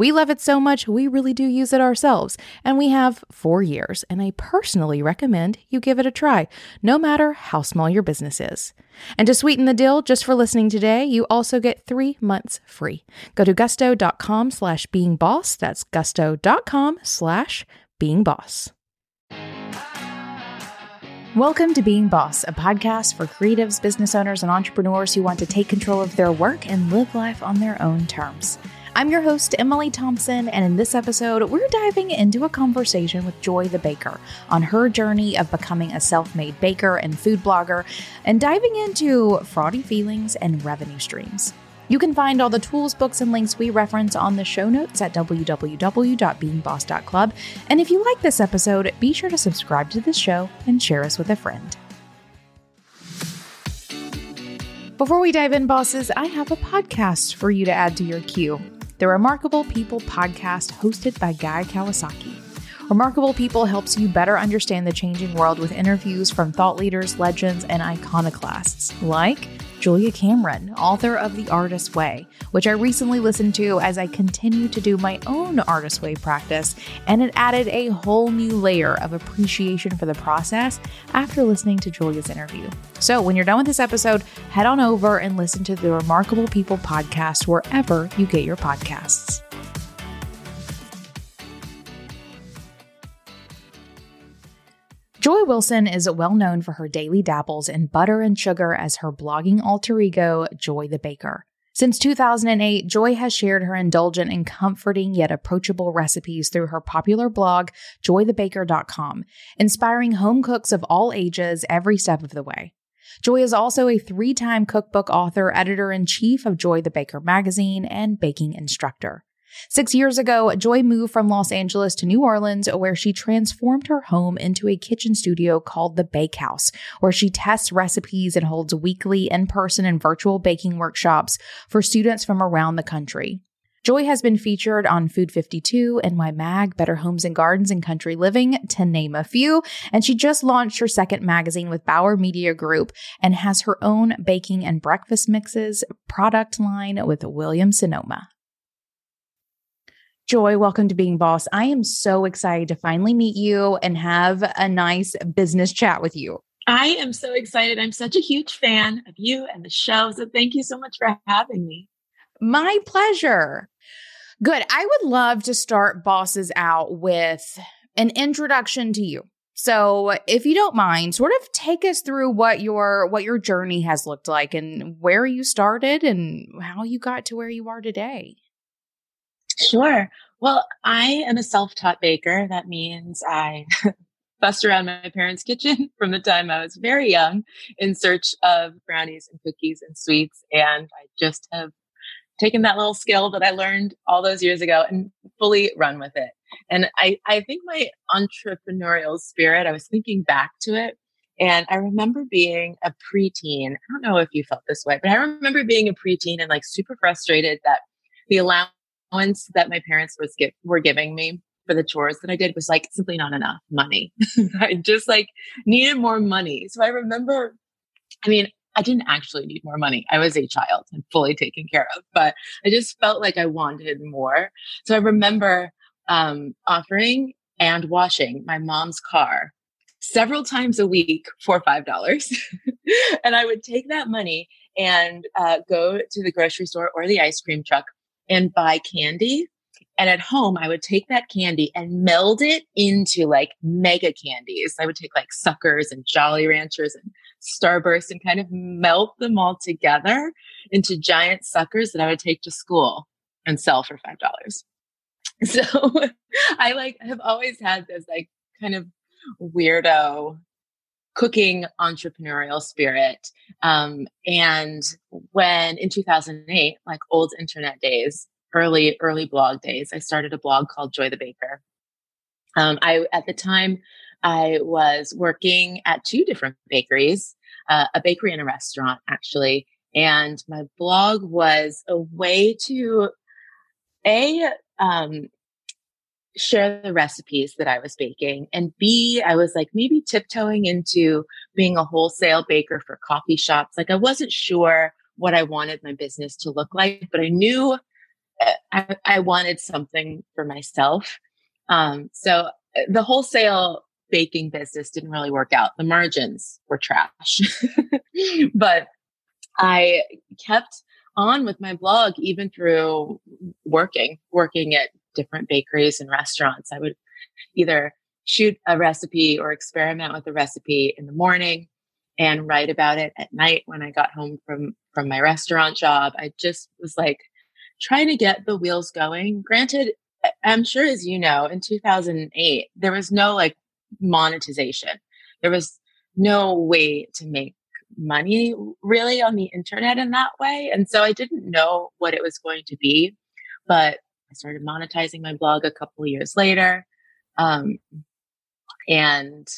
We love it so much, we really do use it ourselves, and we have four years, and I personally recommend you give it a try, no matter how small your business is. And to sweeten the deal, just for listening today, you also get three months free. Go to gusto.com slash being boss. That's gusto.com slash being boss. Welcome to Being Boss, a podcast for creatives, business owners, and entrepreneurs who want to take control of their work and live life on their own terms. I'm your host, Emily Thompson, and in this episode, we're diving into a conversation with Joy the Baker on her journey of becoming a self made baker and food blogger, and diving into fraudy feelings and revenue streams. You can find all the tools, books, and links we reference on the show notes at www.beingboss.club. And if you like this episode, be sure to subscribe to this show and share us with a friend. Before we dive in, bosses, I have a podcast for you to add to your queue the Remarkable People podcast hosted by Guy Kawasaki. Remarkable People helps you better understand the changing world with interviews from thought leaders, legends, and iconoclasts like Julia Cameron, author of The Artist Way, which I recently listened to as I continue to do my own Artist Way practice, and it added a whole new layer of appreciation for the process after listening to Julia's interview. So, when you're done with this episode, head on over and listen to the Remarkable People podcast wherever you get your podcasts. Joy Wilson is well known for her daily dabbles in butter and sugar as her blogging alter ego, Joy the Baker. Since 2008, Joy has shared her indulgent and comforting yet approachable recipes through her popular blog, joythebaker.com, inspiring home cooks of all ages every step of the way. Joy is also a three time cookbook author, editor in chief of Joy the Baker magazine, and baking instructor. Six years ago, Joy moved from Los Angeles to New Orleans, where she transformed her home into a kitchen studio called the Bakehouse, where she tests recipes and holds weekly in person and virtual baking workshops for students from around the country. Joy has been featured on Food 52, NY Mag, Better Homes and Gardens, and Country Living, to name a few. And she just launched her second magazine with Bauer Media Group and has her own baking and breakfast mixes product line with Williams Sonoma. Joy, welcome to Being Boss. I am so excited to finally meet you and have a nice business chat with you. I am so excited. I'm such a huge fan of you and the show. So thank you so much for having me. My pleasure. Good. I would love to start bosses out with an introduction to you. So, if you don't mind, sort of take us through what your what your journey has looked like and where you started and how you got to where you are today. Sure. Well, I am a self taught baker. That means I fussed around my parents' kitchen from the time I was very young in search of brownies and cookies and sweets. And I just have taken that little skill that I learned all those years ago and fully run with it. And I, I think my entrepreneurial spirit, I was thinking back to it. And I remember being a preteen. I don't know if you felt this way, but I remember being a preteen and like super frustrated that the allowance allowance that my parents was give, were giving me for the chores that I did was like simply not enough money. I just like needed more money. So I remember, I mean, I didn't actually need more money. I was a child and fully taken care of, but I just felt like I wanted more. So I remember um, offering and washing my mom's car several times a week for five dollars, and I would take that money and uh, go to the grocery store or the ice cream truck and buy candy. And at home, I would take that candy and meld it into like mega candies. I would take like suckers and Jolly Ranchers and Starburst and kind of melt them all together into giant suckers that I would take to school and sell for $5. So I like have always had this like kind of weirdo cooking entrepreneurial spirit. Um, and when in 2008, like old internet days, early, early blog days, I started a blog called Joy the Baker. Um, I, at the time, I was working at two different bakeries, uh, a bakery and a restaurant, actually. And my blog was a way to a um, share the recipes that I was baking. And B, I was like maybe tiptoeing into being a wholesale baker for coffee shops. Like I wasn't sure what I wanted my business to look like, but I knew uh, I, I wanted something for myself. Um, so uh, the wholesale baking business didn't really work out. The margins were trash, but I kept on with my blog even through working, working at different bakeries and restaurants. I would either shoot a recipe or experiment with a recipe in the morning and write about it at night when I got home from from my restaurant job. I just was like trying to get the wheels going. Granted, I'm sure as you know, in 2008 there was no like monetization. There was no way to make money really on the internet in that way. And so I didn't know what it was going to be, but I started monetizing my blog a couple years later. Um, and,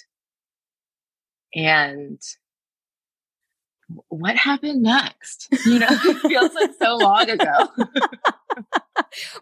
and what happened next? You know, it feels like so long ago.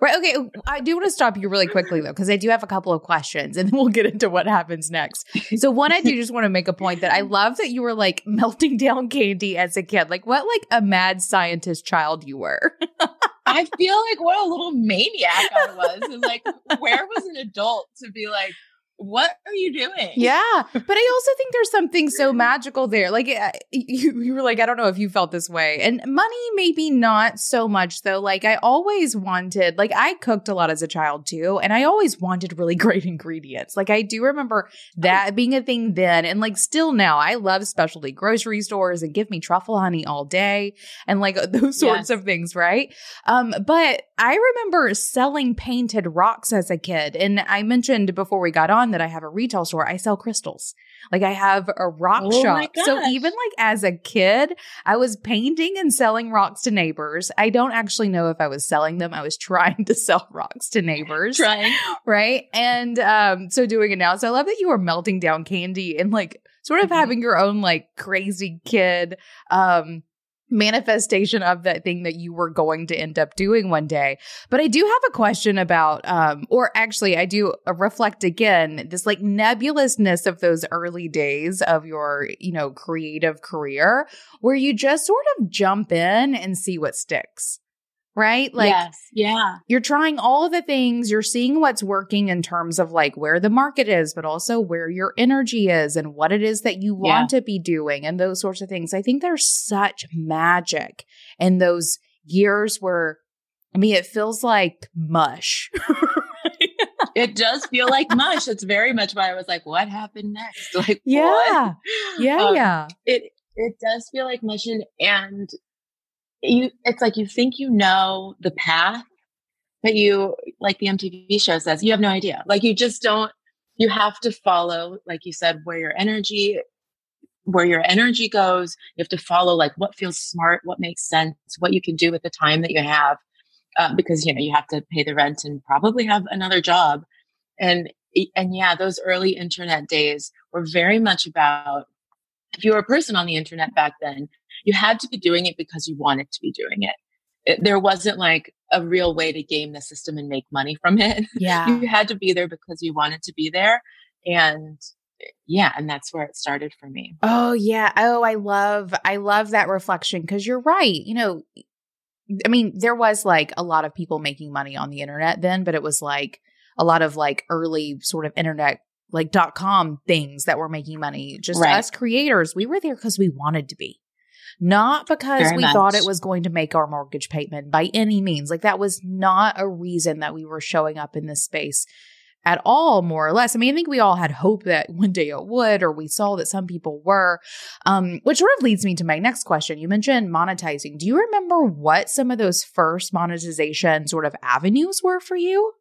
right. Okay. I do want to stop you really quickly though, because I do have a couple of questions and then we'll get into what happens next. So one, I do just want to make a point that I love that you were like melting down candy as a kid. Like what like a mad scientist child you were. I feel like what a little maniac I was. And like, where was an adult to be like, what are you doing? Yeah. But I also think there's something so magical there. Like uh, you, you were like, I don't know if you felt this way. And money, maybe not so much though. Like I always wanted, like I cooked a lot as a child too. And I always wanted really great ingredients. Like I do remember that being a thing then. And like still now, I love specialty grocery stores and give me truffle honey all day and like those sorts yes. of things. Right. Um, but I remember selling painted rocks as a kid. And I mentioned before we got on that I have a retail store. I sell crystals. Like I have a rock oh shop. So even like as a kid, I was painting and selling rocks to neighbors. I don't actually know if I was selling them. I was trying to sell rocks to neighbors. Trying. Right. And um, so doing it now. So I love that you were melting down candy and like sort of mm-hmm. having your own like crazy kid um manifestation of that thing that you were going to end up doing one day. But I do have a question about, um, or actually, I do reflect again this like nebulousness of those early days of your, you know, creative career where you just sort of jump in and see what sticks right? Like, yes, yeah. You're trying all of the things, you're seeing what's working in terms of like where the market is, but also where your energy is and what it is that you want yeah. to be doing and those sorts of things. I think there's such magic in those years where, I mean, it feels like mush. it does feel like mush. It's very much why I was like, what happened next? Like, yeah, what? yeah, um, yeah. It, it does feel like mush and, and you it's like you think you know the path but you like the mtv show says you have no idea. Like you just don't you have to follow like you said where your energy where your energy goes. You have to follow like what feels smart what makes sense what you can do with the time that you have uh, because you know you have to pay the rent and probably have another job. And and yeah those early internet days were very much about if you were a person on the internet back then you had to be doing it because you wanted to be doing it. it. There wasn't like a real way to game the system and make money from it. Yeah. you had to be there because you wanted to be there. And eh, yeah, and that's where it started for me. Oh yeah. Oh, I love I love that reflection because you're right. You know, I mean, there was like a lot of people making money on the internet then, but it was like a lot of like early sort of internet like dot com things that were making money. Just right. us creators, we were there because we wanted to be not because Very we much. thought it was going to make our mortgage payment by any means. Like that was not a reason that we were showing up in this space at all, more or less. I mean, I think we all had hope that one day it would, or we saw that some people were. Um, which sort of leads me to my next question. You mentioned monetizing. Do you remember what some of those first monetization sort of avenues were for you?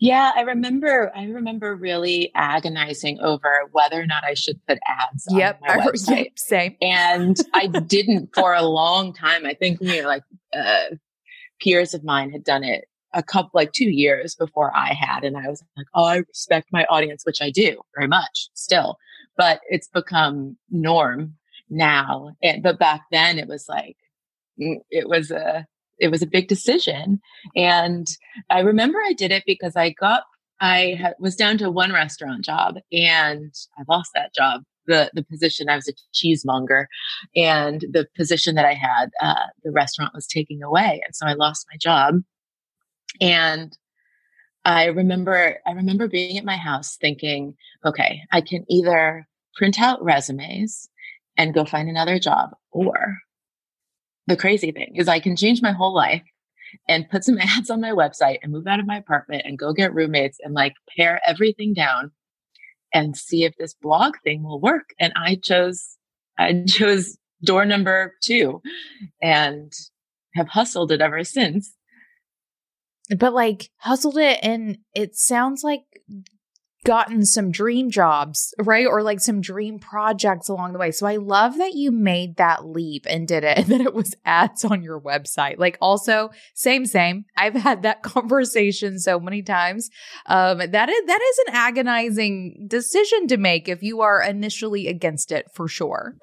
Yeah, I remember. I remember really agonizing over whether or not I should put ads. Yep, on my website. Yep, same. And I didn't for a long time. I think you know, like uh, peers of mine had done it a couple, like two years before I had. And I was like, oh, I respect my audience, which I do very much still, but it's become norm now. And, but back then it was like, mm, it was a, it was a big decision. And I remember I did it because I got, I had, was down to one restaurant job and I lost that job. The, the position I was a cheesemonger and the position that I had, uh, the restaurant was taking away. And so I lost my job and I remember, I remember being at my house thinking, okay, I can either print out resumes and go find another job, or the crazy thing is I can change my whole life and put some ads on my website and move out of my apartment and go get roommates and like pare everything down and see if this blog thing will work. And I chose, I chose door number two and have hustled it ever since but like hustled it and it sounds like gotten some dream jobs, right? Or like some dream projects along the way. So I love that you made that leap and did it and that it was ads on your website. Like also same, same. I've had that conversation so many times. Um, that is, that is an agonizing decision to make if you are initially against it for sure.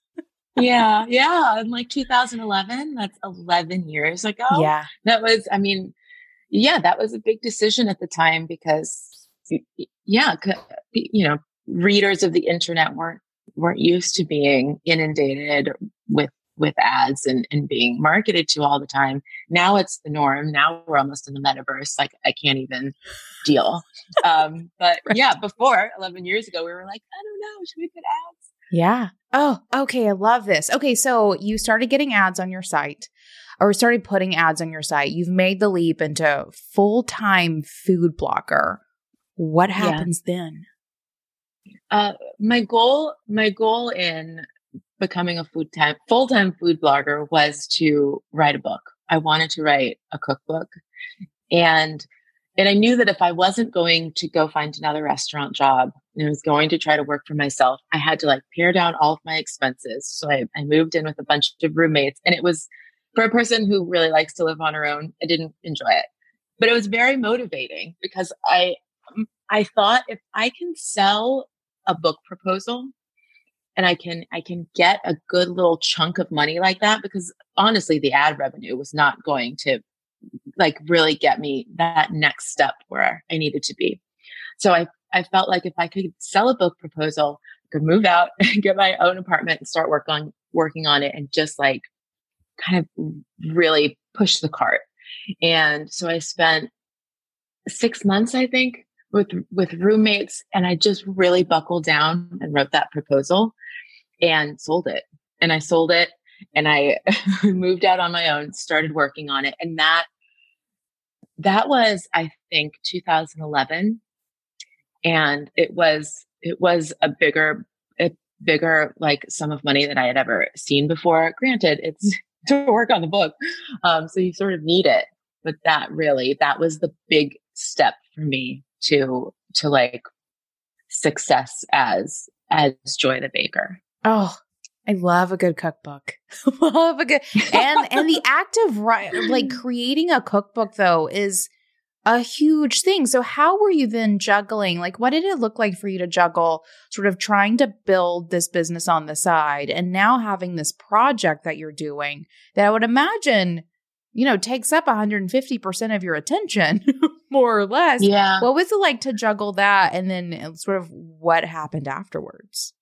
yeah. Yeah. In like 2011, that's 11 years ago. Yeah. That was, I mean, yeah, that was a big decision at the time because, yeah, you know, readers of the internet weren't weren't used to being inundated with with ads and, and being marketed to all the time. Now it's the norm. Now we're almost in the metaverse. Like I can't even deal. Um, but right. yeah, before 11 years ago, we were like, I don't know, should we put ads? Yeah. Oh, okay. I love this. Okay. So you started getting ads on your site or started putting ads on your site, you've made the leap into full time food blogger. What happens yeah. then? Uh, my goal, my goal in becoming a food time, full time food blogger was to write a book. I wanted to write a cookbook and and I knew that if I wasn't going to go find another restaurant job and I was going to try to work for myself, I had to like pare down all of my expenses. So I, I moved in with a bunch of roommates and it was for a person who really likes to live on her own, I didn't enjoy it. But it was very motivating because I I thought if I can sell a book proposal and I can I can get a good little chunk of money like that because honestly the ad revenue was not going to like really get me that next step where I needed to be. So I I felt like if I could sell a book proposal, I could move out, and get my own apartment and start work on working on it and just like kind of really push the cart. And so I spent six months, I think, with with roommates, and I just really buckled down and wrote that proposal and sold it. And I sold it, and I moved out on my own, started working on it, and that that was, I think, 2011, and it was it was a bigger a bigger like sum of money that I had ever seen before. Granted, it's to work on the book. Um, so you sort of need it. But that really, that was the big step for me to, to like success as, as Joy the Baker. Oh, I love a good cookbook. love a good and and the act of like creating a cookbook though is a huge thing. So, how were you then juggling? Like, what did it look like for you to juggle sort of trying to build this business on the side and now having this project that you're doing that I would imagine, you know, takes up 150% of your attention, more or less? Yeah. What was it like to juggle that and then uh, sort of what happened afterwards?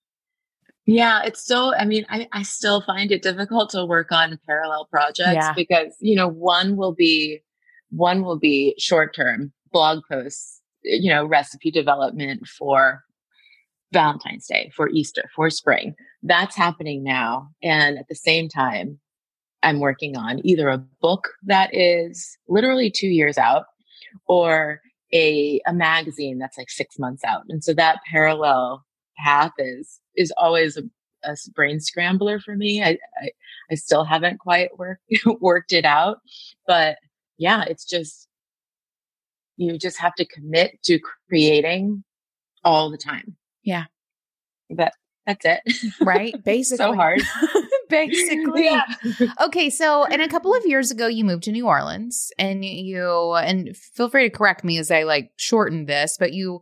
Yeah, it's still, I mean, I, I still find it difficult to work on parallel projects yeah. because, you know, one will be one will be short term blog posts, you know, recipe development for Valentine's Day, for Easter, for spring. That's happening now. And at the same time, I'm working on either a book that is literally two years out or a, a magazine that's like six months out. And so that parallel path is, is always a, a brain scrambler for me. I, I, I still haven't quite worked, worked it out, but yeah, it's just, you just have to commit to creating all the time. Yeah. But that's it. Right. Basically. so hard. Basically. Yeah. okay, so and a couple of years ago you moved to New Orleans and you and feel free to correct me as I like shorten this, but you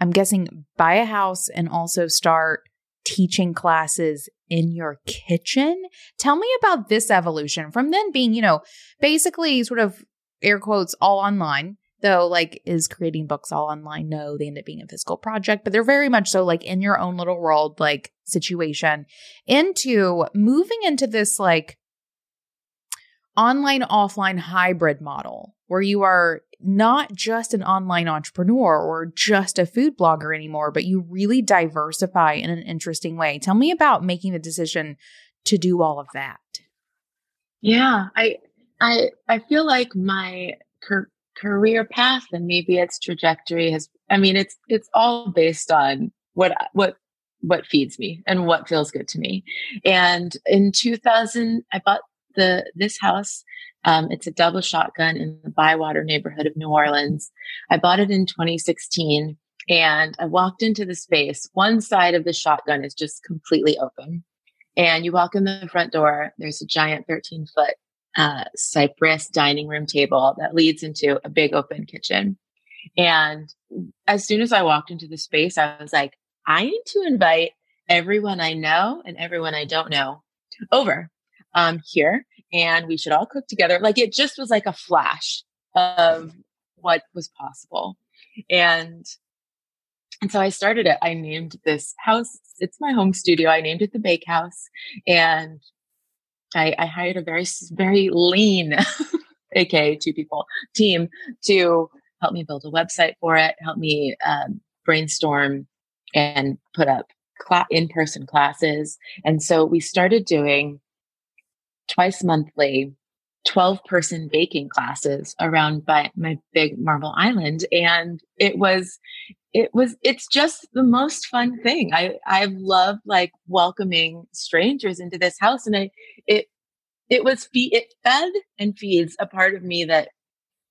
I'm guessing buy a house and also start teaching classes in your kitchen. Tell me about this evolution from then being, you know, basically sort of air quotes all online though like is creating books all online? No they end up being a physical project but they're very much so like in your own little world like situation into moving into this like online offline hybrid model where you are not just an online entrepreneur or just a food blogger anymore but you really diversify in an interesting way. Tell me about making the decision to do all of that. Yeah i i i feel like my career path and maybe its trajectory has i mean it's it's all based on what what what feeds me and what feels good to me. And in 2000 i bought the this house um, it's a double shotgun in the bywater neighborhood of new orleans. I bought it in 2016 and i walked into the space. One side of the shotgun is just completely open and you walk in the front door there's a giant 13 foot uh, cypress dining room table that leads into a big open kitchen. And as soon as I walked into the space, I was like, I need to invite everyone I know and everyone I don't know over um, here. And we should all cook together. Like it just was like a flash of what was possible. And and so I started it. I named this house, it's my home studio. I named it the Bake House. And I, I hired a very, very lean, aka two people team to help me build a website for it, help me um, brainstorm and put up cl- in-person classes. And so we started doing twice monthly 12 person baking classes around by my big marble island and it was it was it's just the most fun thing i i love like welcoming strangers into this house and i it it was fe- it fed and feeds a part of me that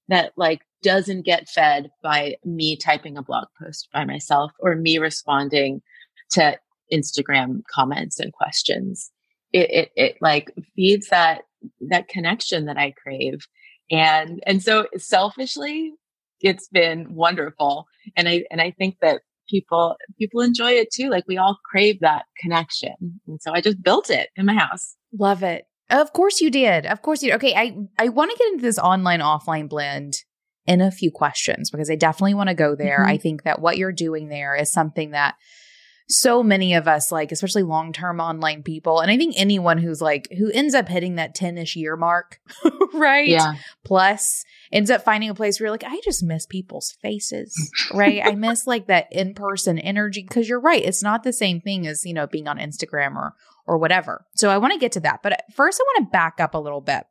that like doesn't get fed by me typing a blog post by myself or me responding to Instagram comments and questions. It, it, it like feeds that that connection that I crave. And and so selfishly, it's been wonderful. And I and I think that people people enjoy it too. Like we all crave that connection. And so I just built it in my house. Love it. Of course you did. Of course you did. Okay, I I want to get into this online offline blend in a few questions because I definitely want to go there. Mm-hmm. I think that what you're doing there is something that so many of us like, especially long term online people. And I think anyone who's like, who ends up hitting that 10 ish year mark, right? Yeah. Plus ends up finding a place where you're like, I just miss people's faces, right? I miss like that in person energy. Cause you're right. It's not the same thing as, you know, being on Instagram or, or whatever. So I want to get to that. But first, I want to back up a little bit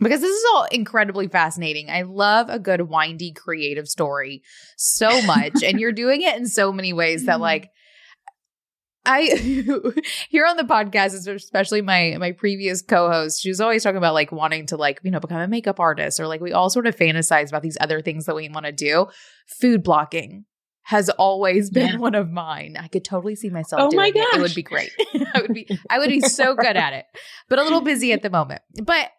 because this is all incredibly fascinating. I love a good windy creative story so much and you're doing it in so many ways that mm-hmm. like I here on the podcast, especially my my previous co-host, she was always talking about like wanting to like you know become a makeup artist or like we all sort of fantasize about these other things that we want to do. Food blogging has always been yeah. one of mine. I could totally see myself oh doing my gosh. it. It would be great. I would be I would be so good at it, but a little busy at the moment. But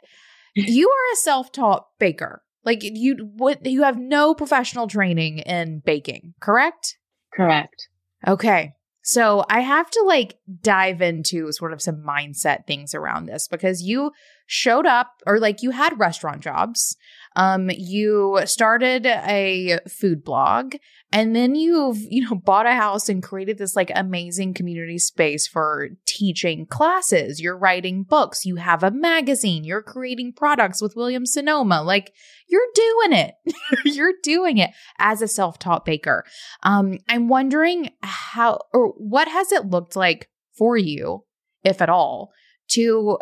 you are a self-taught baker. Like you what you have no professional training in baking, correct? Correct. Okay. So I have to like dive into sort of some mindset things around this because you showed up or like you had restaurant jobs. Um, you started a food blog and then you've, you know, bought a house and created this like amazing community space for teaching classes. You're writing books. You have a magazine. You're creating products with Williams Sonoma. Like you're doing it. you're doing it as a self-taught baker. Um, I'm wondering how or what has it looked like for you, if at all, to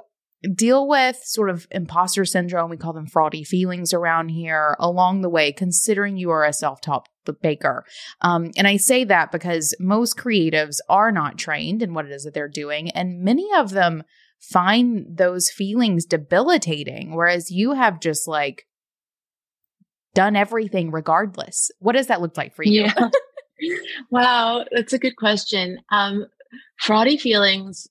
deal with sort of imposter syndrome. We call them fraudy feelings around here along the way, considering you are a self taught baker. Um, and I say that because most creatives are not trained in what it is that they're doing. And many of them find those feelings debilitating, whereas you have just like done everything regardless. What does that look like for you? Yeah. wow, that's a good question. Um, fraudy feelings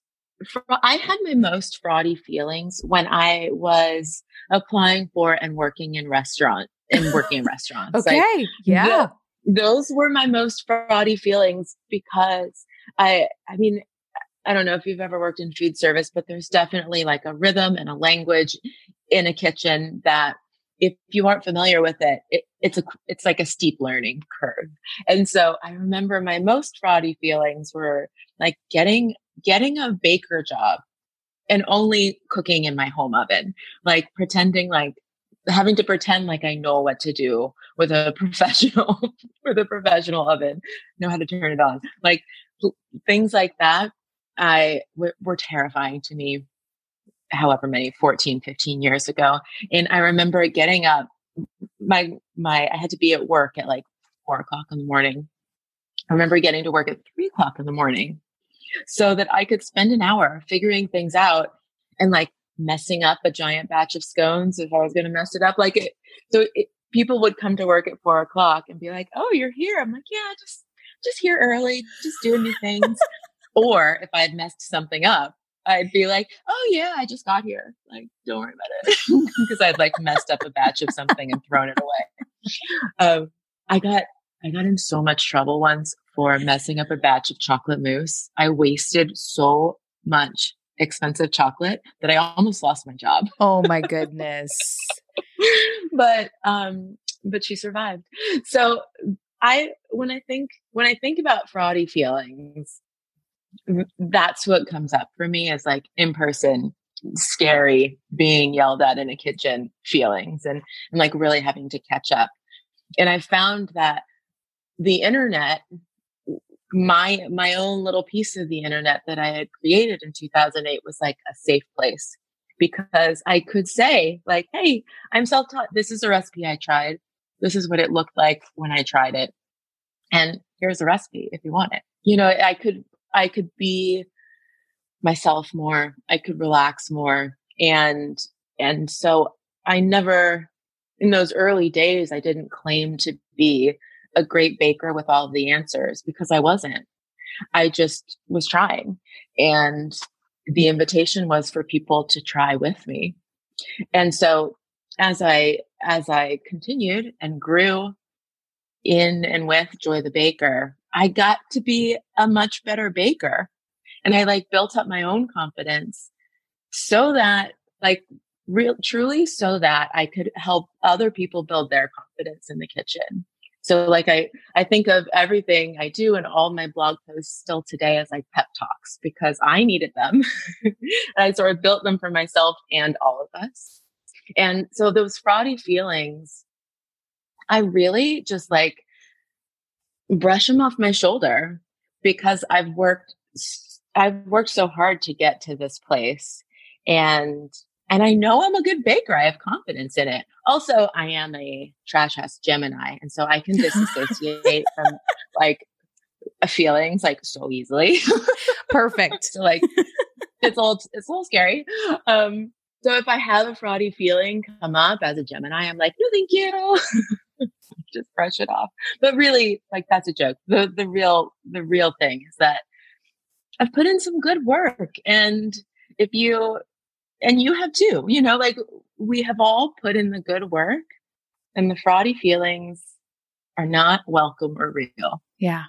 I had my most fraudy feelings when I was applying for and working in restaurant and working in restaurants. okay. Like, yeah. The, those were my most fraudy feelings because I, I mean, I don't know if you've ever worked in food service, but there's definitely like a rhythm and a language in a kitchen that if you aren't familiar with it, it, it's a it's like a steep learning curve. And so I remember my most fraudy feelings were like getting getting a baker job and only cooking in my home oven, like pretending like having to pretend like I know what to do with a professional with a professional oven, know how to turn it on, like things like that. I w- were terrifying to me however many 14 15 years ago. And i remember getting up my my i had to be at work at like four o'clock in the morning. I remember getting to work at three o'clock in the morning so that i could spend an hour figuring things out and like messing up a giant batch of scones if i was going to mess it up like it so it, people would come to work at four o'clock and be like oh you're here i'm like yeah just just here early just doing new things or if i had messed something up I'd be like, oh yeah, I just got here. Like, don't worry about it. Because I'd like messed up a batch of something and thrown it away. Um, I got, I got in so much trouble once for messing up a batch of chocolate mousse. I wasted so much expensive chocolate that I almost lost my job. Oh my goodness. but, um, but she survived. So I, when I think, when I think about fraudy feelings, that's what comes up for me is like in person scary being yelled at in a kitchen feelings and, and like really having to catch up and i found that the internet my my own little piece of the internet that i had created in 2008 was like a safe place because i could say like hey i'm self-taught this is a recipe i tried this is what it looked like when i tried it and here's a recipe if you want it you know i could I could be myself more. I could relax more. And, and so I never, in those early days, I didn't claim to be a great baker with all the answers because I wasn't. I just was trying. And the invitation was for people to try with me. And so as I, as I continued and grew in and with Joy the Baker, I got to be a much better baker. And I like built up my own confidence so that like real truly so that I could help other people build their confidence in the kitchen. So like I I think of everything I do and all my blog posts still today as like pep talks because I needed them. and I sort of built them for myself and all of us. And so those fraudy feelings I really just like brush them off my shoulder because I've worked I've worked so hard to get to this place and and I know I'm a good baker. I have confidence in it. Also, I am a trash ass Gemini, and so I can disassociate from like feelings like so easily. Perfect. so like it's a little it's a little scary. Um, so if I have a fraudy feeling come up as a Gemini, I'm like, no, thank you. just brush it off. But really, like that's a joke. The the real the real thing is that I've put in some good work and if you and you have too, you know, like we have all put in the good work and the fraudy feelings are not welcome or real. Yeah.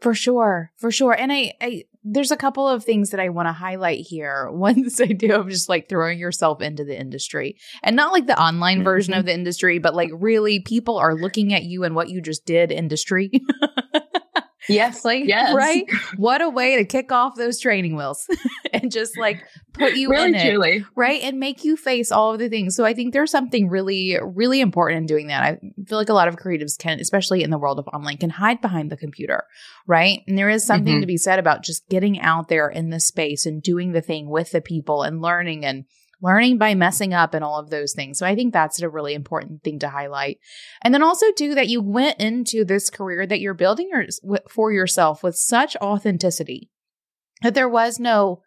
For sure. For sure. And I, I there's a couple of things that I want to highlight here. One, this idea of just like throwing yourself into the industry and not like the online version mm-hmm. of the industry, but like really people are looking at you and what you just did industry. Yes. Like, yes. right? What a way to kick off those training wheels and just like put you really, in it. Truly. Right. And make you face all of the things. So I think there's something really, really important in doing that. I feel like a lot of creatives can, especially in the world of online, can hide behind the computer. Right. And there is something mm-hmm. to be said about just getting out there in the space and doing the thing with the people and learning and learning by messing up and all of those things. So I think that's a really important thing to highlight. And then also too that you went into this career that you're building for yourself with such authenticity that there was no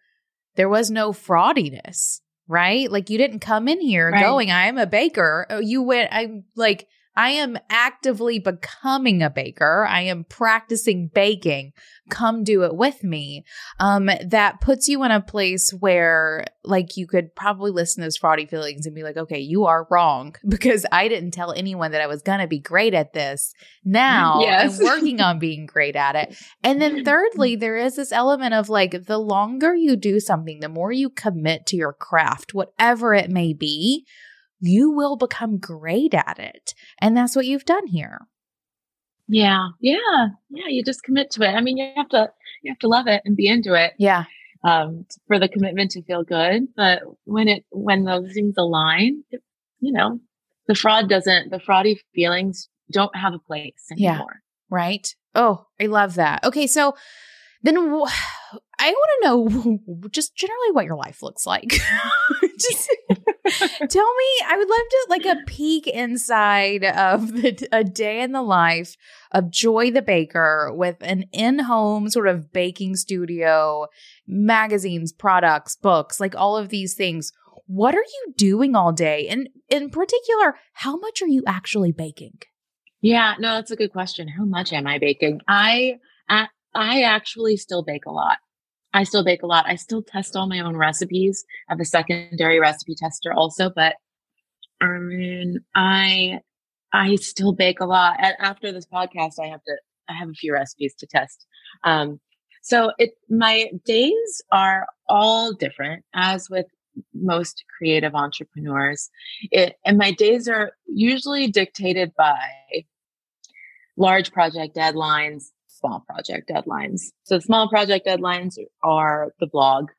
there was no fraudiness, right? Like you didn't come in here right. going I'm a baker. Oh, you went I'm like I am actively becoming a baker. I am practicing baking. Come do it with me. Um, that puts you in a place where, like, you could probably listen to those fraudy feelings and be like, okay, you are wrong because I didn't tell anyone that I was going to be great at this. Now yes. I'm working on being great at it. And then, thirdly, there is this element of like, the longer you do something, the more you commit to your craft, whatever it may be you will become great at it. And that's what you've done here. Yeah. Yeah. Yeah. You just commit to it. I mean, you have to, you have to love it and be into it. Yeah. Um, for the commitment to feel good. But when it, when those things align, it, you know, the fraud doesn't, the fraudy feelings don't have a place anymore. Yeah. Right. Oh, I love that. Okay. So then w- I want to know just generally what your life looks like. just tell me, I would love to like a peek inside of the, a day in the life of Joy the Baker with an in home sort of baking studio, magazines, products, books, like all of these things. What are you doing all day? And in particular, how much are you actually baking? Yeah, no, that's a good question. How much am I baking? I, I actually still bake a lot. I still bake a lot. I still test all my own recipes. I have a secondary recipe tester also, but I mean, I I still bake a lot. And After this podcast, I have to I have a few recipes to test. Um, so it my days are all different, as with most creative entrepreneurs. It and my days are usually dictated by large project deadlines small project deadlines. So small project deadlines are the blog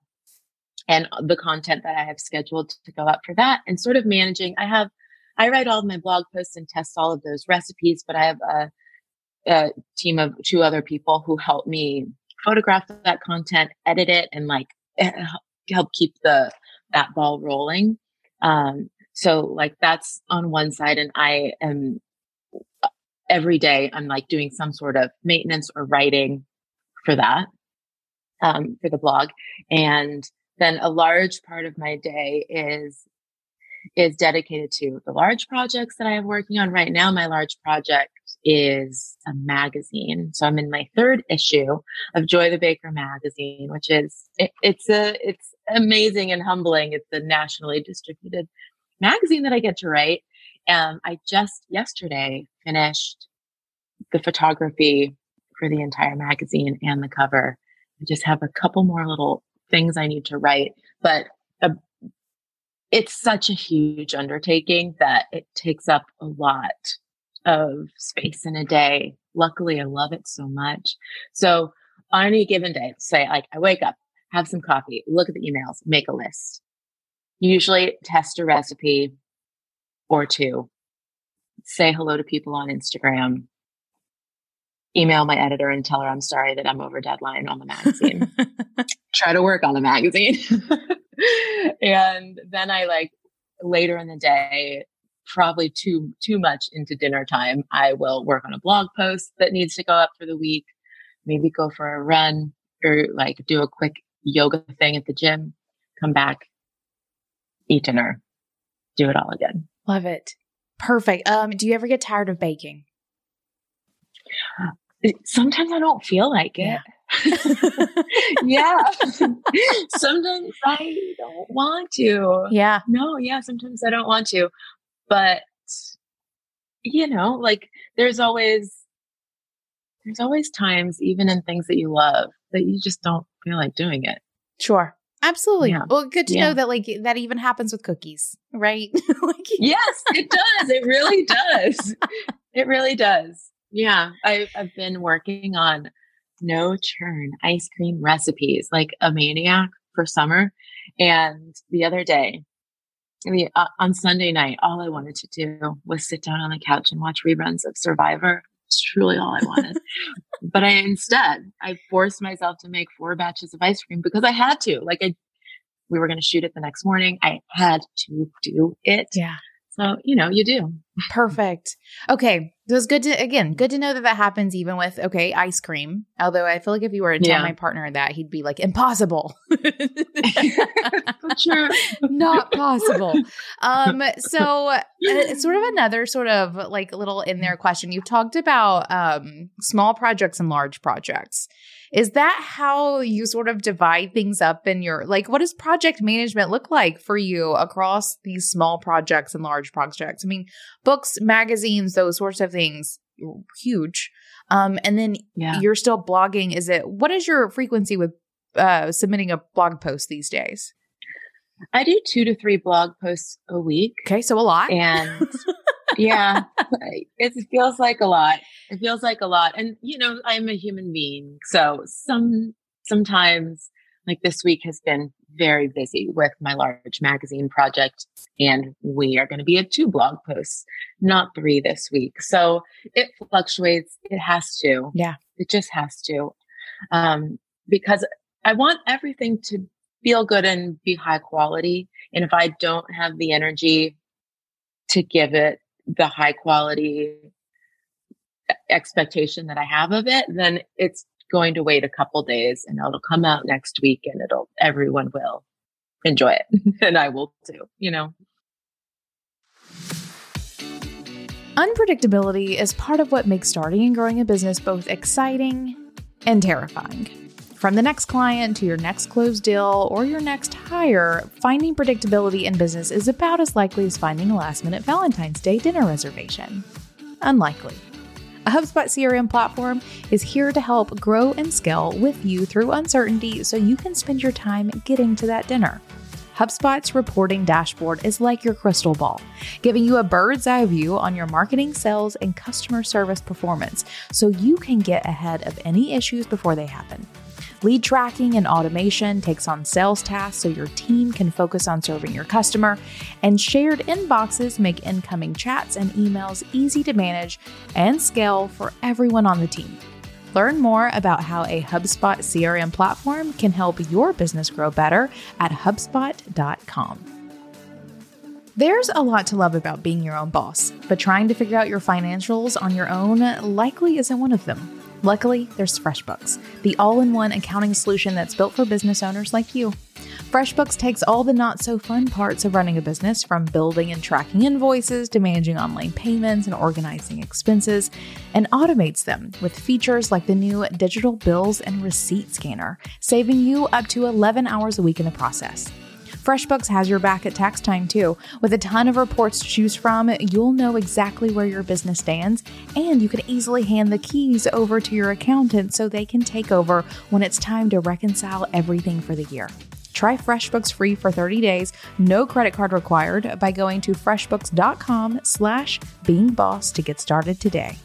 and the content that I have scheduled to go up for that and sort of managing. I have, I write all of my blog posts and test all of those recipes, but I have a, a team of two other people who help me photograph that content, edit it, and like eh, help keep the, that ball rolling. Um, so like that's on one side and I am every day I'm like doing some sort of maintenance or writing for that, um, for the blog. And then a large part of my day is is dedicated to the large projects that I am working on right now. My large project is a magazine. So I'm in my third issue of Joy the Baker magazine, which is it, it's a it's amazing and humbling. It's a nationally distributed magazine that I get to write. And I just yesterday finished the photography for the entire magazine and the cover. I just have a couple more little things I need to write, but uh, it's such a huge undertaking that it takes up a lot of space in a day. Luckily, I love it so much. So on any given day, say like I wake up, have some coffee, look at the emails, make a list. Usually test a recipe or two, say hello to people on Instagram, email my editor and tell her I'm sorry that I'm over deadline on the magazine. Try to work on the magazine. and then I like later in the day, probably too too much into dinner time, I will work on a blog post that needs to go up for the week, maybe go for a run or like do a quick yoga thing at the gym, come back, eat dinner, do it all again. Love it. Perfect. Um, do you ever get tired of baking? Sometimes I don't feel like it. Yeah. yeah. sometimes I don't want to. Yeah. No, yeah, sometimes I don't want to. But you know, like there's always there's always times even in things that you love that you just don't feel like doing it. Sure. Absolutely. Yeah. Well, good to yeah. know that like that even happens with cookies, right? like, yes, it does. It really does. it really does. Yeah, I, I've been working on no churn ice cream recipes like a maniac for summer. And the other day, I mean, uh, on Sunday night, all I wanted to do was sit down on the couch and watch reruns of Survivor. It's truly all I wanted. but I instead, I forced myself to make four batches of ice cream because I had to. Like, I, we were going to shoot it the next morning. I had to do it. Yeah. So, you know, you do. Perfect. Okay. So it's good to again, good to know that that happens even with okay, ice cream. Although I feel like if you were to tell Yeah. my partner that, he'd be like, impossible, not possible. Um, so uh, it's sort of another sort of like little in there question. You've talked about um small projects and large projects. Is that how you sort of divide things up in your like what does project management look like for you across these small projects and large projects? I mean, books, magazines, those sorts of things huge. Um and then Yeah. you're still blogging. Is it what is your frequency with uh submitting a blog post these days? I do two to three blog posts a week. Okay, so a lot. And yeah, it feels like a lot. It feels like a lot. And, you know, I'm a human being. So some, sometimes like this week has been very busy with my large magazine project. And we are going to be at two blog posts, not three this week. So it fluctuates. It has to. Yeah. It just has to. Um, because I want everything to feel good and be high quality. And if I don't have the energy to give it the high quality expectation that I have of it, then it's going to wait a couple days and it'll come out next week and it'll, everyone will enjoy it. and I will too, you know? Unpredictability is part of what makes starting and growing a business both exciting and terrifying. From the next client to your next closed deal or your next hire, finding predictability in business is about as likely as finding a last minute Valentine's Day dinner reservation. Unlikely. A HubSpot CRM platform is here to help grow and scale with you through uncertainty so you can spend your time getting to that dinner. HubSpot's reporting dashboard is like your crystal ball, giving you a bird's eye view on your marketing, sales, and customer service performance so you can get ahead of any issues before they happen. Lead tracking and automation takes on sales tasks so your team can focus on serving your customer, and shared inboxes make incoming chats and emails easy to manage and scale for everyone on the team. Learn more about how a HubSpot CRM platform can help your business grow better at HubSpot.com. There's a lot to love about being your own boss, but trying to figure out your financials on your own likely isn't one of them. Luckily, there's FreshBooks, the all in one accounting solution that's built for business owners like you. FreshBooks takes all the not so fun parts of running a business, from building and tracking invoices to managing online payments and organizing expenses, and automates them with features like the new digital bills and receipt scanner, saving you up to 11 hours a week in the process. FreshBooks has your back at tax time too. With a ton of reports to choose from, you'll know exactly where your business stands, and you can easily hand the keys over to your accountant so they can take over when it's time to reconcile everything for the year. Try FreshBooks free for 30 days, no credit card required, by going to freshbooks.com slash beingboss to get started today.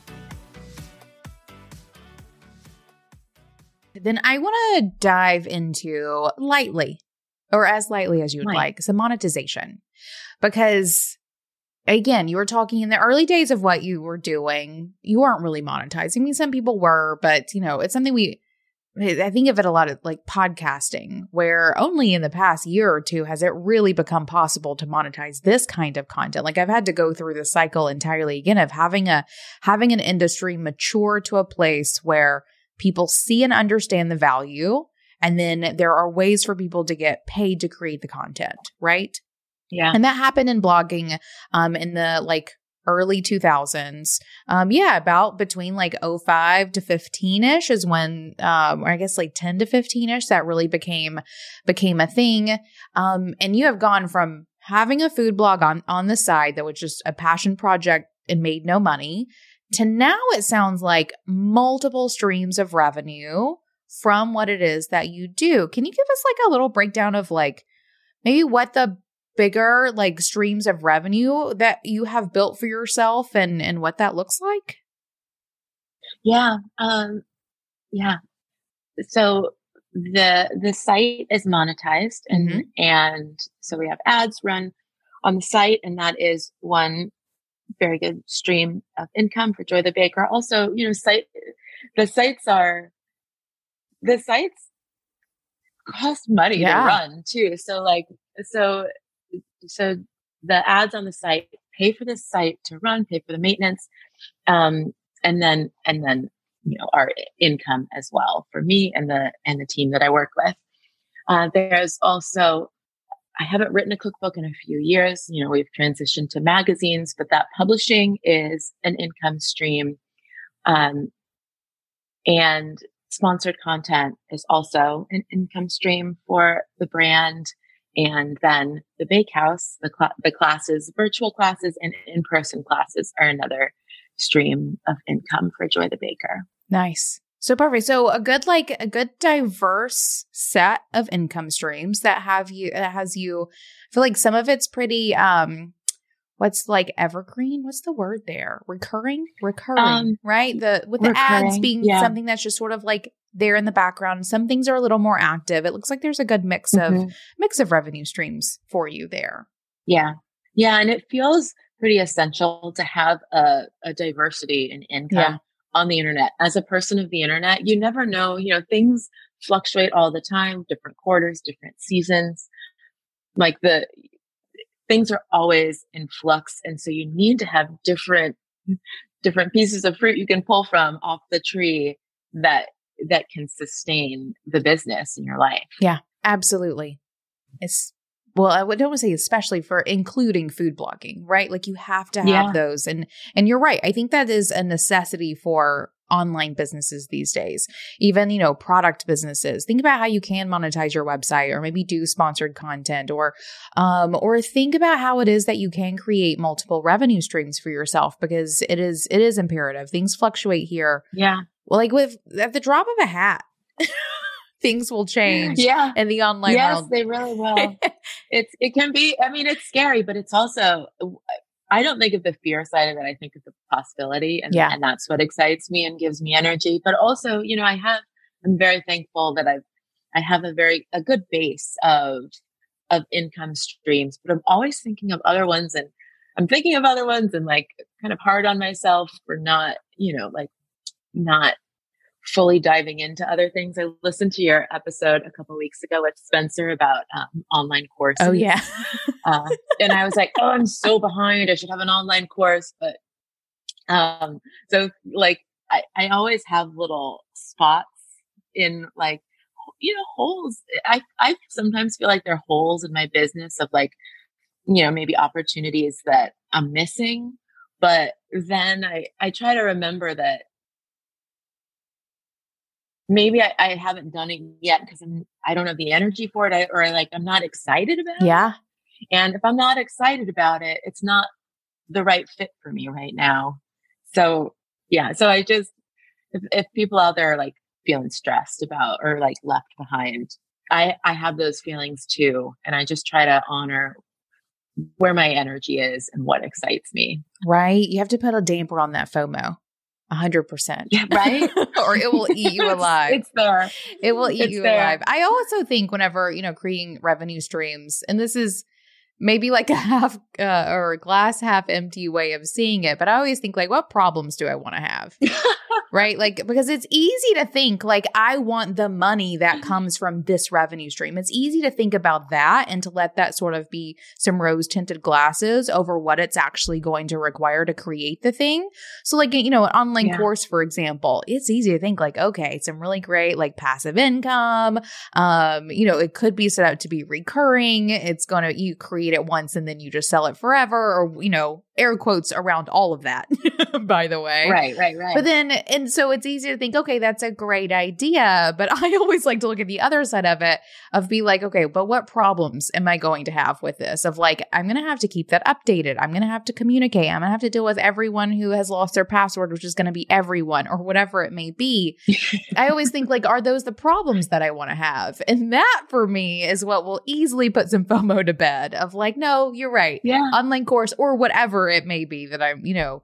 Then I want to dive into lightly, or as lightly as you would Right. like, some monetization. Because again, you were talking in the early days of what you were doing, you weren't really monetizing. I mean, some people were, but you know, it's something we I think of it a lot of like podcasting, where only in the past year or two has it really become possible to monetize this kind of content. Like I've had to go through the cycle entirely again of having a having an industry mature to a place where people see and understand the value. And then there are ways for people to get paid to create the content, right? Yeah. And that happened in blogging um in the like early 2000s. Um yeah, about between like 05 to 15ish is when um or I guess like 10 to 15ish that really became became a thing. Um and you have gone from having a food blog on on the side that was just a passion project and made no money to now it sounds like multiple streams of revenue from what it is that you do. Can you give us like a little breakdown of like maybe what the bigger like streams of revenue that you have built for yourself and and what that looks like? Yeah. Um, yeah. So the the site is monetized and Mhm. and so we have ads run on the site and that is one very good stream of income for Joy the Baker. Also, you know, site the sites are the sites cost money Yeah. to run too. So like so so the ads on the site pay for the site to run, pay for the maintenance, um, and then and then you know our income as well for me and the and the team that I work with. Uh, there's also I haven't written a cookbook in a few years. You know, we've transitioned to magazines, but that publishing is an income stream. Um, and sponsored content is also an income stream for the brand. And then the bakehouse, the, cl- the classes, virtual classes and in-person classes are another stream of income for Joy the Baker. Nice. So perfect. So a good like a good diverse set of income streams that have you that has you I feel like some of it's pretty um what's like evergreen? What's the word there? Recurring? Recurring um, right? The with the ads being yeah. something that's just sort of like there in the background. Some things are a little more active. It looks like there's a good mix mm-hmm. of mix of revenue streams for you there. Yeah. Yeah and it feels pretty essential to have a, a diversity in income yeah. on the internet. As a person of the internet you never know you know things fluctuate all the time different quarters different seasons. Like the things are always in flux. And so you need to have different, different pieces of fruit you can pull from off the tree that, that can sustain the business in your life. Yeah, absolutely. It's, well, I would don't want to say especially for including food blogging, right? Like you have to have yeah. those. And, and you're right. I think that is a necessity for online businesses these days, even, you know, product businesses. Think about how you can monetize your website or maybe do sponsored content or, um, or think about how it is that you can create multiple revenue streams for yourself because it is, it is imperative. Things fluctuate here. Yeah. Well, like with at the drop of a hat. things will change yeah in the online yes, world. they really will. it's it can be. I mean, it's scary, but it's also I don't think of the fear side of it. I think of the possibility. And, yeah. and that's what excites me and gives me energy. But also, you know, I have, I'm very thankful that I've, I have a very, a good base of, of income streams, but I'm always thinking of other ones and I'm thinking of other ones and like kind of hard on myself for not, you know, like not fully diving into other things. I listened to your episode a couple weeks ago with Spencer about um, online courses. Oh yeah, uh, and I was like, oh, I'm so behind. I should have an online course, but um, so like I, I always have little spots in like you know holes. I I sometimes feel like there are holes in my business of like you know maybe opportunities that I'm missing. But then I, I try to remember that maybe I, I, haven't done it yet because I'm I don't have the energy for it I, or like I'm not excited about yeah. it. Yeah. And if I'm not excited about it, it's not the right fit for me right now. So yeah. So I just if, if people out there are like feeling stressed about or like left behind, I I have those feelings too. And I just try to honor where my energy is and what excites me. Right. You have to put a damper on that FOMO hundred percent. Yeah, right. or it will eat you alive. it's there. It will eat it's you there. alive. I also think whenever, you know, creating revenue streams, and this is maybe like a half uh, or glass half empty way of seeing it, but I always think like, what problems do I want to have? right? Like, because it's easy to think, like, I want the money that mm-hmm. comes from this revenue stream. It's easy to think about that and to let that sort of be some rose tinted glasses over what it's actually going to require to create the thing. So, like, you know, an online yeah. course, for example, it's easy to think, like, okay, some really great, like, passive income. Um, you know, it could be set out to be recurring. It's going to, you create it once and then you just sell it forever, or, you know, air quotes around all of that, by the way. Right, right, right. But then, and so it's easy to think, okay, that's a great idea. But I always like to look at the other side of it of be like, okay, but what problems am I going to have with this? Of like, I'm going to have to keep that updated. I'm going to have to communicate. I'm going to have to deal with everyone who has lost their password, which is going to be everyone or whatever it may be. I always think, like, are those the problems that I want to have? And that for me is what will easily put some FOMO to bed of like, no, you're right. Yeah. Online course or whatever it may be that I'm, you know,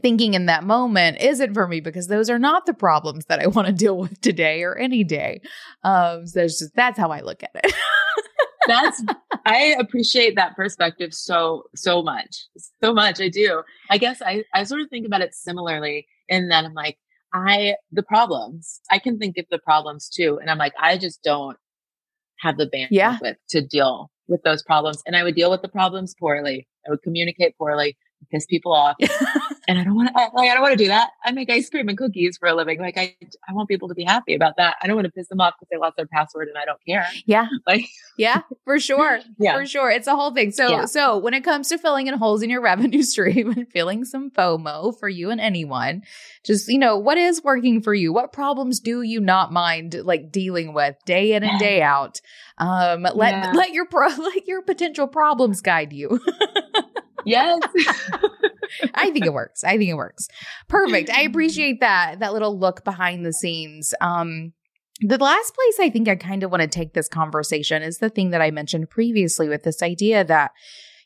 thinking in that moment isn't for me because those are not the problems that I want to deal with today or any day. Um, so just, that's how I look at it. that's I appreciate that perspective so so much, so much. I do. I guess I I sort of think about it similarly in that I'm like I the problems I can think of the problems too, and I'm like I just don't have the bandwidth yeah. to deal with those problems and I would deal with the problems poorly. I would communicate poorly, piss people off. and I don't want to, like, I don't want to do that. I make ice cream and cookies for a living. Like I, I want people to be happy about that. I don't want to piss them off because they lost their password and I don't care. Yeah. Like, yeah, for sure. Yeah. For sure. It's a whole thing. So, Yeah. so when it comes to filling in holes in your revenue stream and feeling some FOMO for you and anyone, just, you know, what is working for you? What problems do you not mind like dealing with day in and day out? Um, let, Yeah. let your pro, let your potential problems guide you. Yes. I think it works. I think it works. Perfect. I appreciate that that little look behind the scenes. Um the last place I think I kind of want to take this conversation is the thing that I mentioned previously with this idea that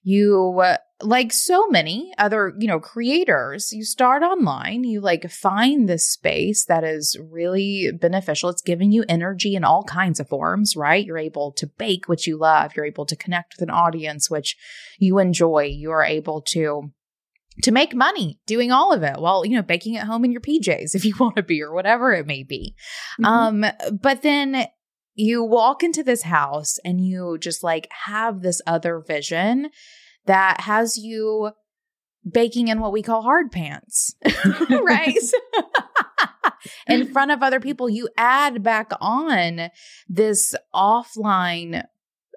you like so many other, you know, creators, you start online, you like find this space that is really beneficial. It's giving you energy in all kinds of forms, right? You're able to bake what you love, you're able to connect with an audience which you enjoy, you are able to to make money doing all of it while you know baking at home in your PJs if you want to be or whatever it may be. Mhm. Um but then you walk into this house and you just like have this other vision that has you baking in what we call hard pants, right? in front of other people, you add back on this offline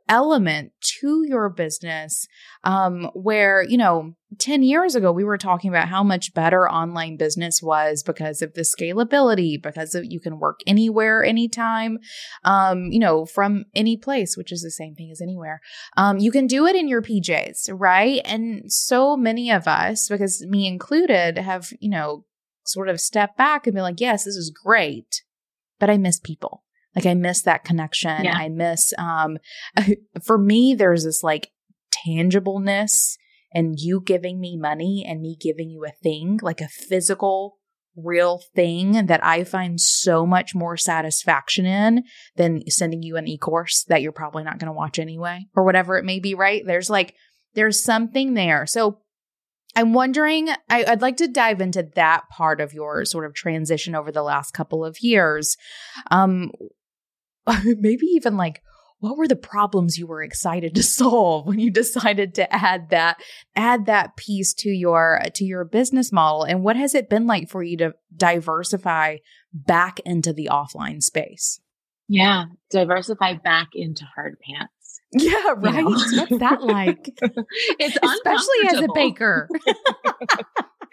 element to your business um where you know 10 years ago we were talking about how much better online business was because of the scalability because of you can work anywhere anytime um you know from any place which is the same thing as anywhere. Um you can do it in your PJs right? And so many of us because me included have you know sort of stepped back and been like yes this is great but I miss people like I miss that connection Yeah. I miss um for me there's this like tangibleness and you giving me money and me giving you a thing, like a physical, real thing that I find so much more satisfaction in than sending you an e course that you're probably not going to watch anyway, or whatever it may be, right? There's like, there's something there. So I'm wondering, I, I'd like to dive into that part of your sort of transition over the last couple of years. Um, maybe even like, what were the problems you were excited to solve when you decided to add that add that piece to your to your business model and what has it been like for you to diversify back into the offline space Yeah. Diversify back into hard pants. yeah right know? what's that like It's especially as a baker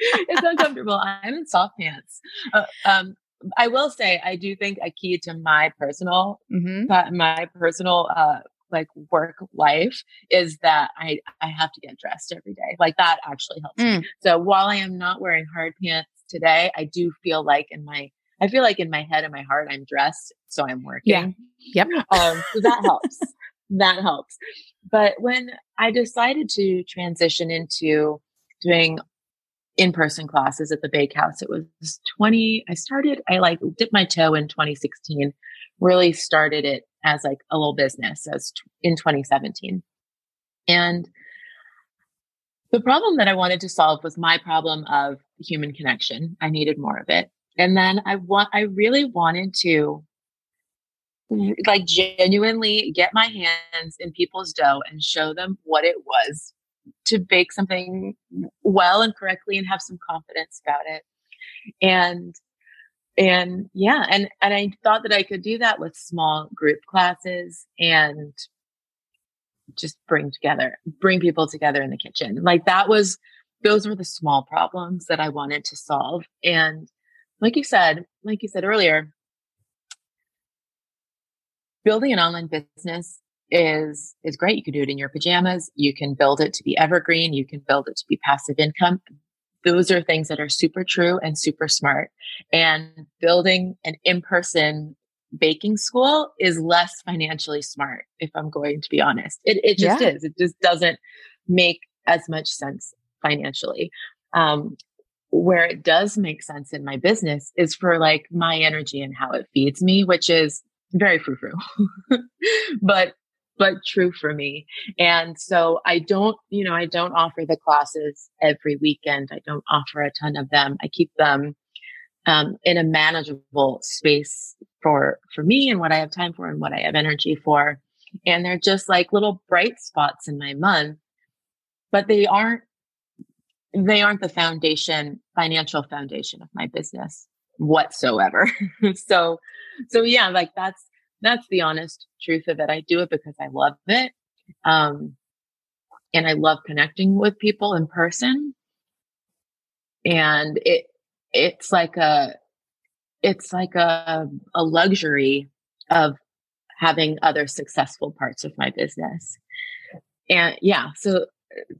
it's uncomfortable. I'm in soft pants. Uh, um, I will say, I do think a key to my personal, hmm my personal, uh, like work life is that I, I have to get dressed every day. Like that actually helps. me. Mm. So while I am not wearing hard pants today, I do feel like in my, I feel like in my head and my heart, I'm dressed. So I'm working. Yeah. Yep. Um, so that helps. that helps. But when I decided to transition into doing in-person classes at the bakehouse, it was 20, I started, I like dipped my toe in 2016, really started it as like a little business as t- in 2017. And the problem that I wanted to solve was my problem of human connection. I needed more of it. And then I want, I really wanted to like genuinely get my hands in people's dough and show them what it was to bake something well and correctly and have some confidence about it. And and yeah, and and I thought that I could do that with small group classes and just bring together bring people together in the kitchen. Like that was those were the small problems that I wanted to solve. And like you said, like you said earlier, building an online business is is great. You can do it in your pajamas. You can build it to be evergreen. You can build it to be passive income. Those are things that are super true and super smart. And building an in-person baking school is less financially smart, if I'm going to be honest. It it just Yeah. is. It just doesn't make as much sense financially. Um, where it does make sense in my business is for like my energy and how it feeds me, which is very frou frou, but but true for me. And so I don't, you know, I don't offer the classes every weekend. I don't offer a ton of them. I keep them um, in a manageable space for for me and what I have time for and what I have energy for. and they're just like little bright spots in my month, but they aren't they aren't the foundation, financial foundation of my business whatsoever. so so yeah, like that's that's the honest truth of it. I do it because I love it. Um and I love connecting with people in person. And it it's like a it's like a a luxury of having other successful parts of my business. And yeah, so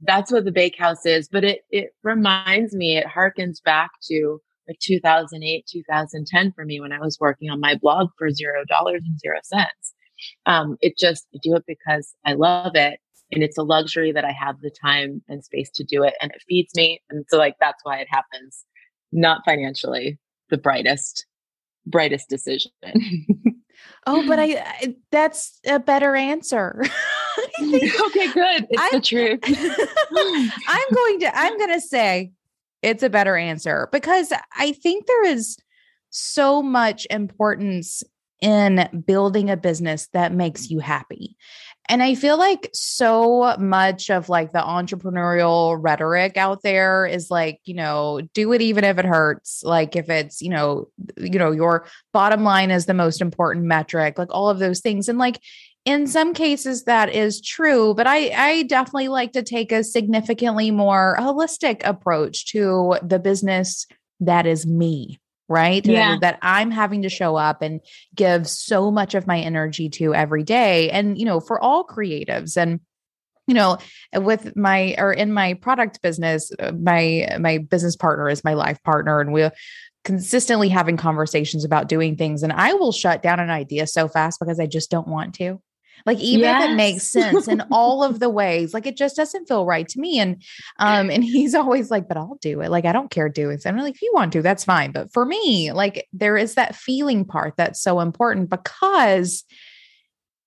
that's what the bakehouse is, but it it reminds me, it harkens back to like 2008, 2010 for me when I was working on my blog for zero dollars and zero cents. Um, it just I do it because I love it and it's a luxury that I have the time and space to do it and it feeds me. And so like that's why it happens, not financially the brightest, brightest decision. oh, but I, I, that's a better answer. okay, good. It's I, the truth. I'm going to I'm going to say it's a better answer because I think there is so much importance in building a business that makes you happy. And I feel like so much of like the entrepreneurial rhetoric out there is like, you know, do it even if it hurts. Like if it's, you know, you know, your bottom line is the most important metric, like all of those things. And like in some cases that is true, but I I definitely like to take a significantly more holistic approach to the business that is me right? Yeah. That, I'm having to show up and give so much of my energy to every day. And, you know, for all creatives and, you know, with my or in my product business, uh, my my business partner is my life partner, and we're consistently having conversations about doing things. And I will shut down an idea so fast because I just don't want to. Like even yes. if it makes sense in all of the ways, like it just doesn't feel right to me. And um, and he's always like, but I'll do it. Like I don't care doing it. I'm like, if you want to, that's fine. But for me, like there is that feeling part that's so important because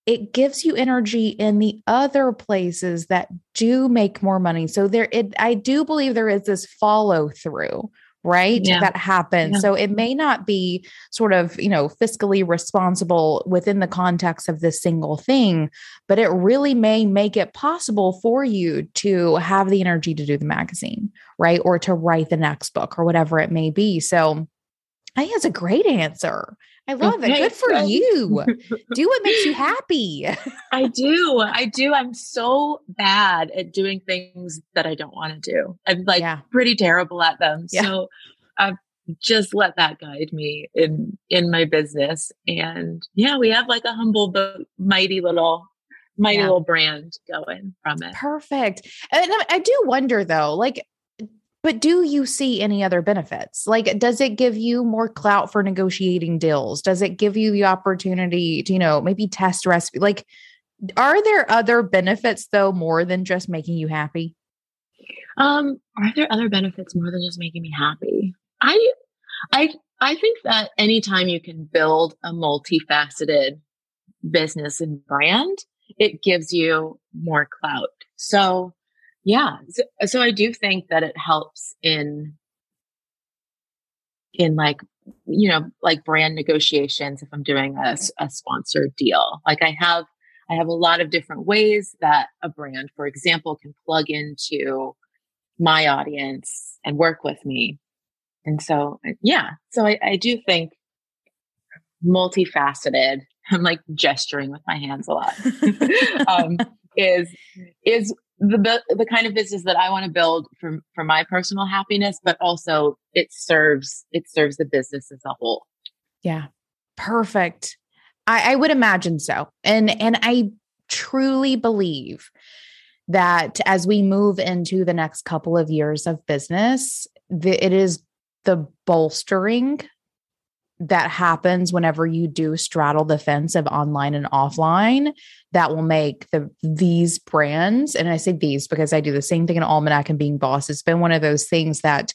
it gives you energy in the other places that do make more money. So there it I do believe there is this follow through, right yeah. that happens yeah. so it may not be sort of you know fiscally responsible within the context of this single thing but it really may make it possible for you to have the energy to do the magazine right or to write the next book or whatever it may be so I think it's a great answer. I love okay. it. Good for you. do what makes you happy. I do. I do. I'm so bad at doing things that I don't want to do. I'm like yeah. pretty terrible at them. Yeah. So I've just let that guide me in in my business. And yeah, we have like a humble but mighty little mighty yeah. little brand going from it. Perfect. And I do wonder though, like but do you see any other benefits? Like, does it give you more clout for negotiating deals? Does it give you the opportunity to, you know, maybe test recipe? Like, are there other benefits though, more than just making you happy? Um, are there other benefits more than just making me happy? I, I, I think that anytime you can build a multifaceted business and brand, it gives you more clout. So yeah. So, so i do think that it helps in in like you know like brand negotiations if i'm doing a, a sponsored deal. Like i have i have a lot of different ways that a brand for example can plug into my audience and work with me. And so yeah. So i, I do think multifaceted i'm like gesturing with my hands a lot um, is is the the kind of business that I want to build for for my personal happiness, but also it serves it serves the business as a whole. Yeah, perfect. I, I would imagine so, and and I truly believe that as we move into the next couple of years of business, the, it is the bolstering that happens whenever you do straddle the fence of online and offline that will make the these brands and i say these because i do the same thing in almanac and being boss it's been one of those things that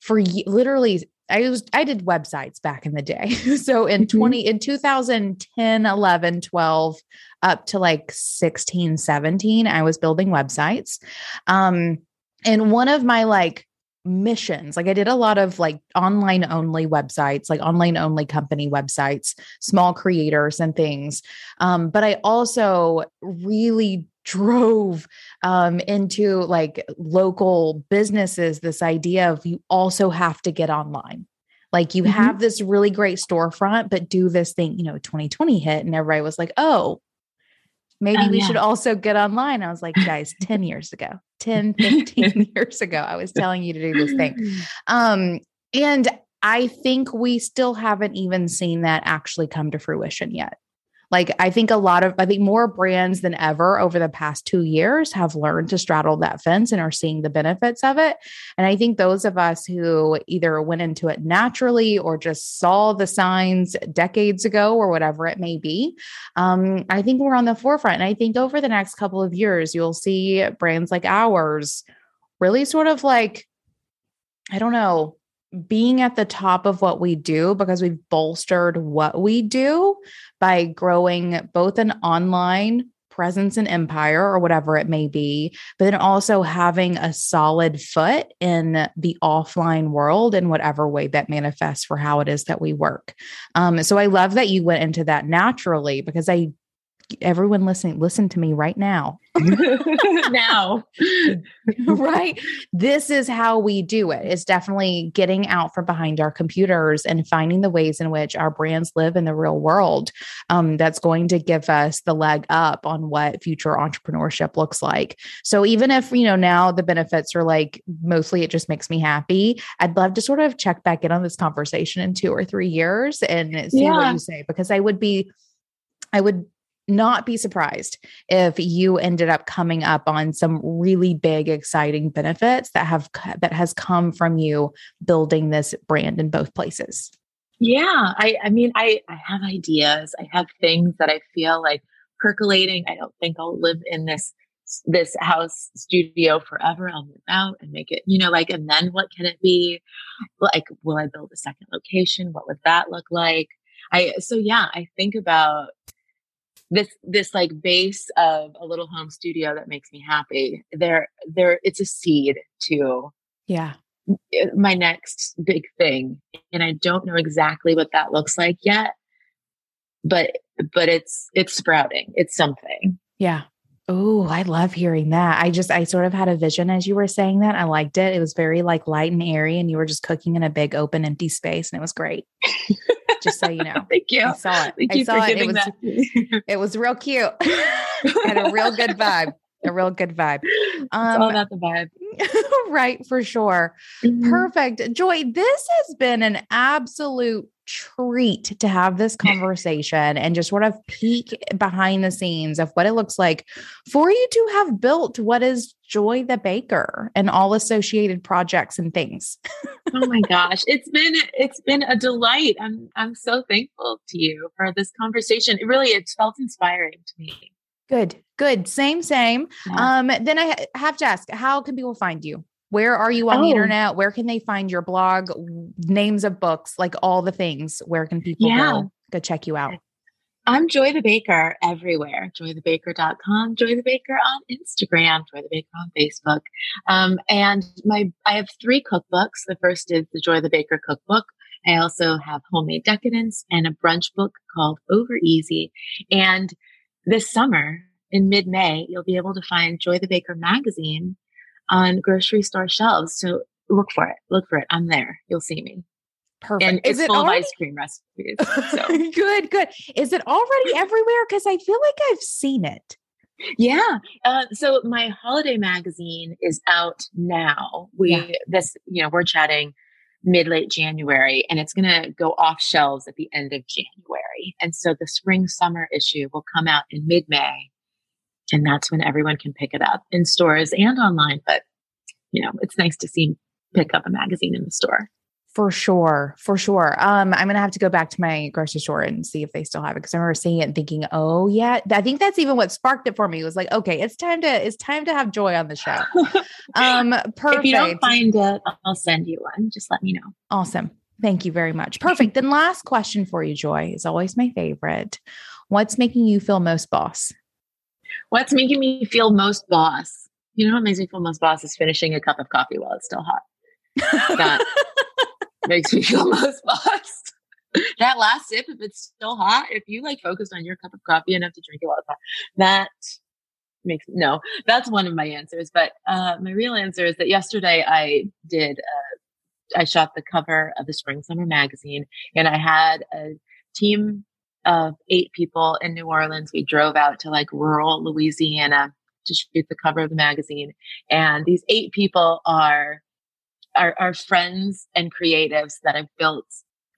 for literally i was i did websites back in the day so in mm-hmm. 20 in 2010 11 12 up to like 16 17 i was building websites um and one of my like missions. Like I did a lot of like online only websites, like online only company websites, small creators and things. Um, but I also really drove um, into like local businesses this idea of you also have to get online. Like you mm-hmm. have this really great storefront, but do this thing, you know, 2020 hit and everybody was like, oh, maybe oh, we yeah. should also get online. I was like, guys, 10 years ago, 10, 15 years ago, I was telling you to do this thing. Um, and I think we still haven't even seen that actually come to fruition yet. Like, I think a lot of, I think more brands than ever over the past two years have learned to straddle that fence and are seeing the benefits of it. And I think those of us who either went into it naturally or just saw the signs decades ago or whatever it may be, um, I think we're on the forefront. And I think over the next couple of years, you'll see brands like ours really sort of like, I don't know, being at the top of what we do because we've bolstered what we do by growing both an online presence and empire or whatever it may be, but then also having a solid foot in the offline world in whatever way that manifests for how it is that we work. Um, so I love that you went into that naturally because I everyone listening, listen to me right now. now. right. This is how we do it. It's definitely getting out from behind our computers and finding the ways in which our brands live in the real world. Um, that's going to give us the leg up on what future entrepreneurship looks like. So even if, you know, now the benefits are like mostly it just makes me happy, I'd love to sort of check back in on this conversation in two or three years and see yeah. what you say because I would be I would not be surprised if you ended up coming up on some really big exciting benefits that have that has come from you building this brand in both places. Yeah i i mean i i have ideas. I have things that i feel like percolating. I don't think i'll live in this this house studio forever. I'll move out and make it you know like and then what can it be? Like will i build a second location? What would that look like? I so yeah i think about this this like base of a little home studio that makes me happy there there it's a seed to yeah eh, my next big thing and i don't know exactly what that looks like yet but but it's it's sprouting it's something yeah Oh, I love hearing that. I just, I sort of had a vision as you were saying that. I liked it. It was very like light and airy, and you were just cooking in a big open empty space, and it was great. Just so you know. Thank you. I saw it. Thank I saw it. It was, that. it was real cute. had a real good vibe. A real good vibe. Um, it's all about the vibe. right, for sure. Mm-hmm. Perfect. Joy, this has been an absolute treat to have this conversation and just sort of peek behind the scenes of what it looks like for you to have built what is Joy the Baker and all associated projects and things. oh my gosh, it's been it's been a delight. I'm I'm so thankful to you for this conversation. It really it's felt inspiring to me. Good. Good. Same same. Yeah. Um then I have to ask, how can people find you? Where are you on oh. the internet? Where can they find your blog, names of books, like all the things? Where can people yeah. go, go check you out? I'm Joy the Baker everywhere. JoyTheBaker.com, Joy the Baker on Instagram, Joy the Baker on Facebook. Um, and my I have three cookbooks. The first is the Joy the Baker cookbook. I also have Homemade Decadence and a brunch book called Over Easy. And this summer, in mid May, you'll be able to find Joy the Baker magazine on grocery store shelves. So look for it. Look for it. I'm there. You'll see me. Perfect. And it's it full already? of ice cream recipes. So. good, good. Is it already everywhere? Because I feel like I've seen it. Yeah. Uh, so my holiday magazine is out now. We yeah. this you know we're chatting mid late January, and it's going to go off shelves at the end of January. And so the spring summer issue will come out in mid May, and that's when everyone can pick it up in stores and online. But, you know, it's nice to see pick up a magazine in the store. For sure, for sure. Um, I'm gonna have to go back to my grocery store and see if they still have it because I remember seeing it and thinking, "Oh yeah." I think that's even what sparked it for me. It was like, "Okay, it's time to it's time to have joy on the show." um, perfect. If you don't find it, I'll send you one. Just let me know. Awesome. Thank you very much. Perfect. then, last question for you, Joy, is always my favorite. What's making you feel most boss? What's making me feel most boss? You know what makes me feel most boss is finishing a cup of coffee while it's still hot. That makes me feel most bossed. that last sip, if it's still hot, if you like focused on your cup of coffee enough to drink it while it's hot, that makes no. That's one of my answers. But uh, my real answer is that yesterday I did. Uh, I shot the cover of the Spring Summer magazine, and I had a team of eight people in New Orleans. We drove out to like rural Louisiana to shoot the cover of the magazine, and these eight people are are, are friends and creatives that I've built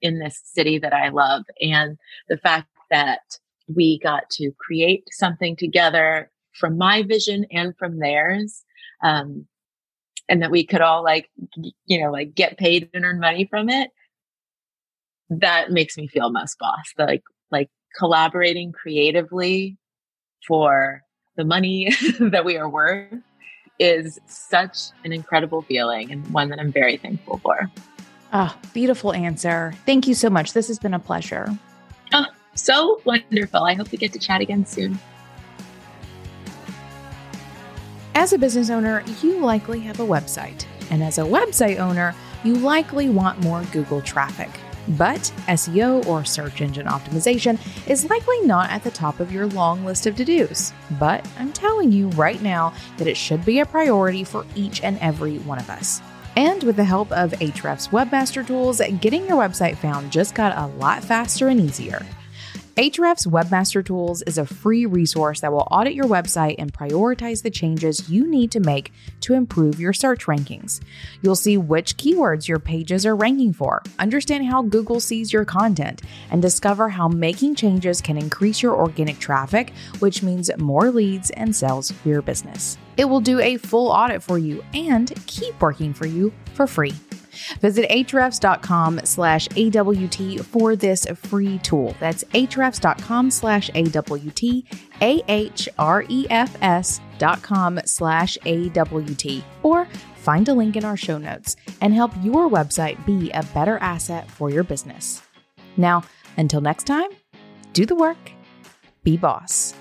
in this city that I love. And the fact that we got to create something together from my vision and from theirs. Um, and that we could all like, you know, like get paid and earn money from it. That makes me feel most boss. Like, like collaborating creatively for the money that we are worth is such an incredible feeling and one that I'm very thankful for. Ah, oh, beautiful answer. Thank you so much. This has been a pleasure. Oh, so wonderful. I hope we get to chat again soon. As a business owner, you likely have a website. And as a website owner, you likely want more Google traffic. But SEO or search engine optimization is likely not at the top of your long list of to dos. But I'm telling you right now that it should be a priority for each and every one of us. And with the help of Ahrefs Webmaster Tools, getting your website found just got a lot faster and easier. Ahrefs Webmaster Tools is a free resource that will audit your website and prioritize the changes you need to make to improve your search rankings. You'll see which keywords your pages are ranking for, understand how Google sees your content, and discover how making changes can increase your organic traffic, which means more leads and sales for your business. It will do a full audit for you and keep working for you for free. Visit ahrefs.com slash AWT for this free tool. That's ahrefs.com slash AWT, A-H-R-E-F-S dot com slash AWT, or find a link in our show notes and help your website be a better asset for your business. Now, until next time, do the work, be boss.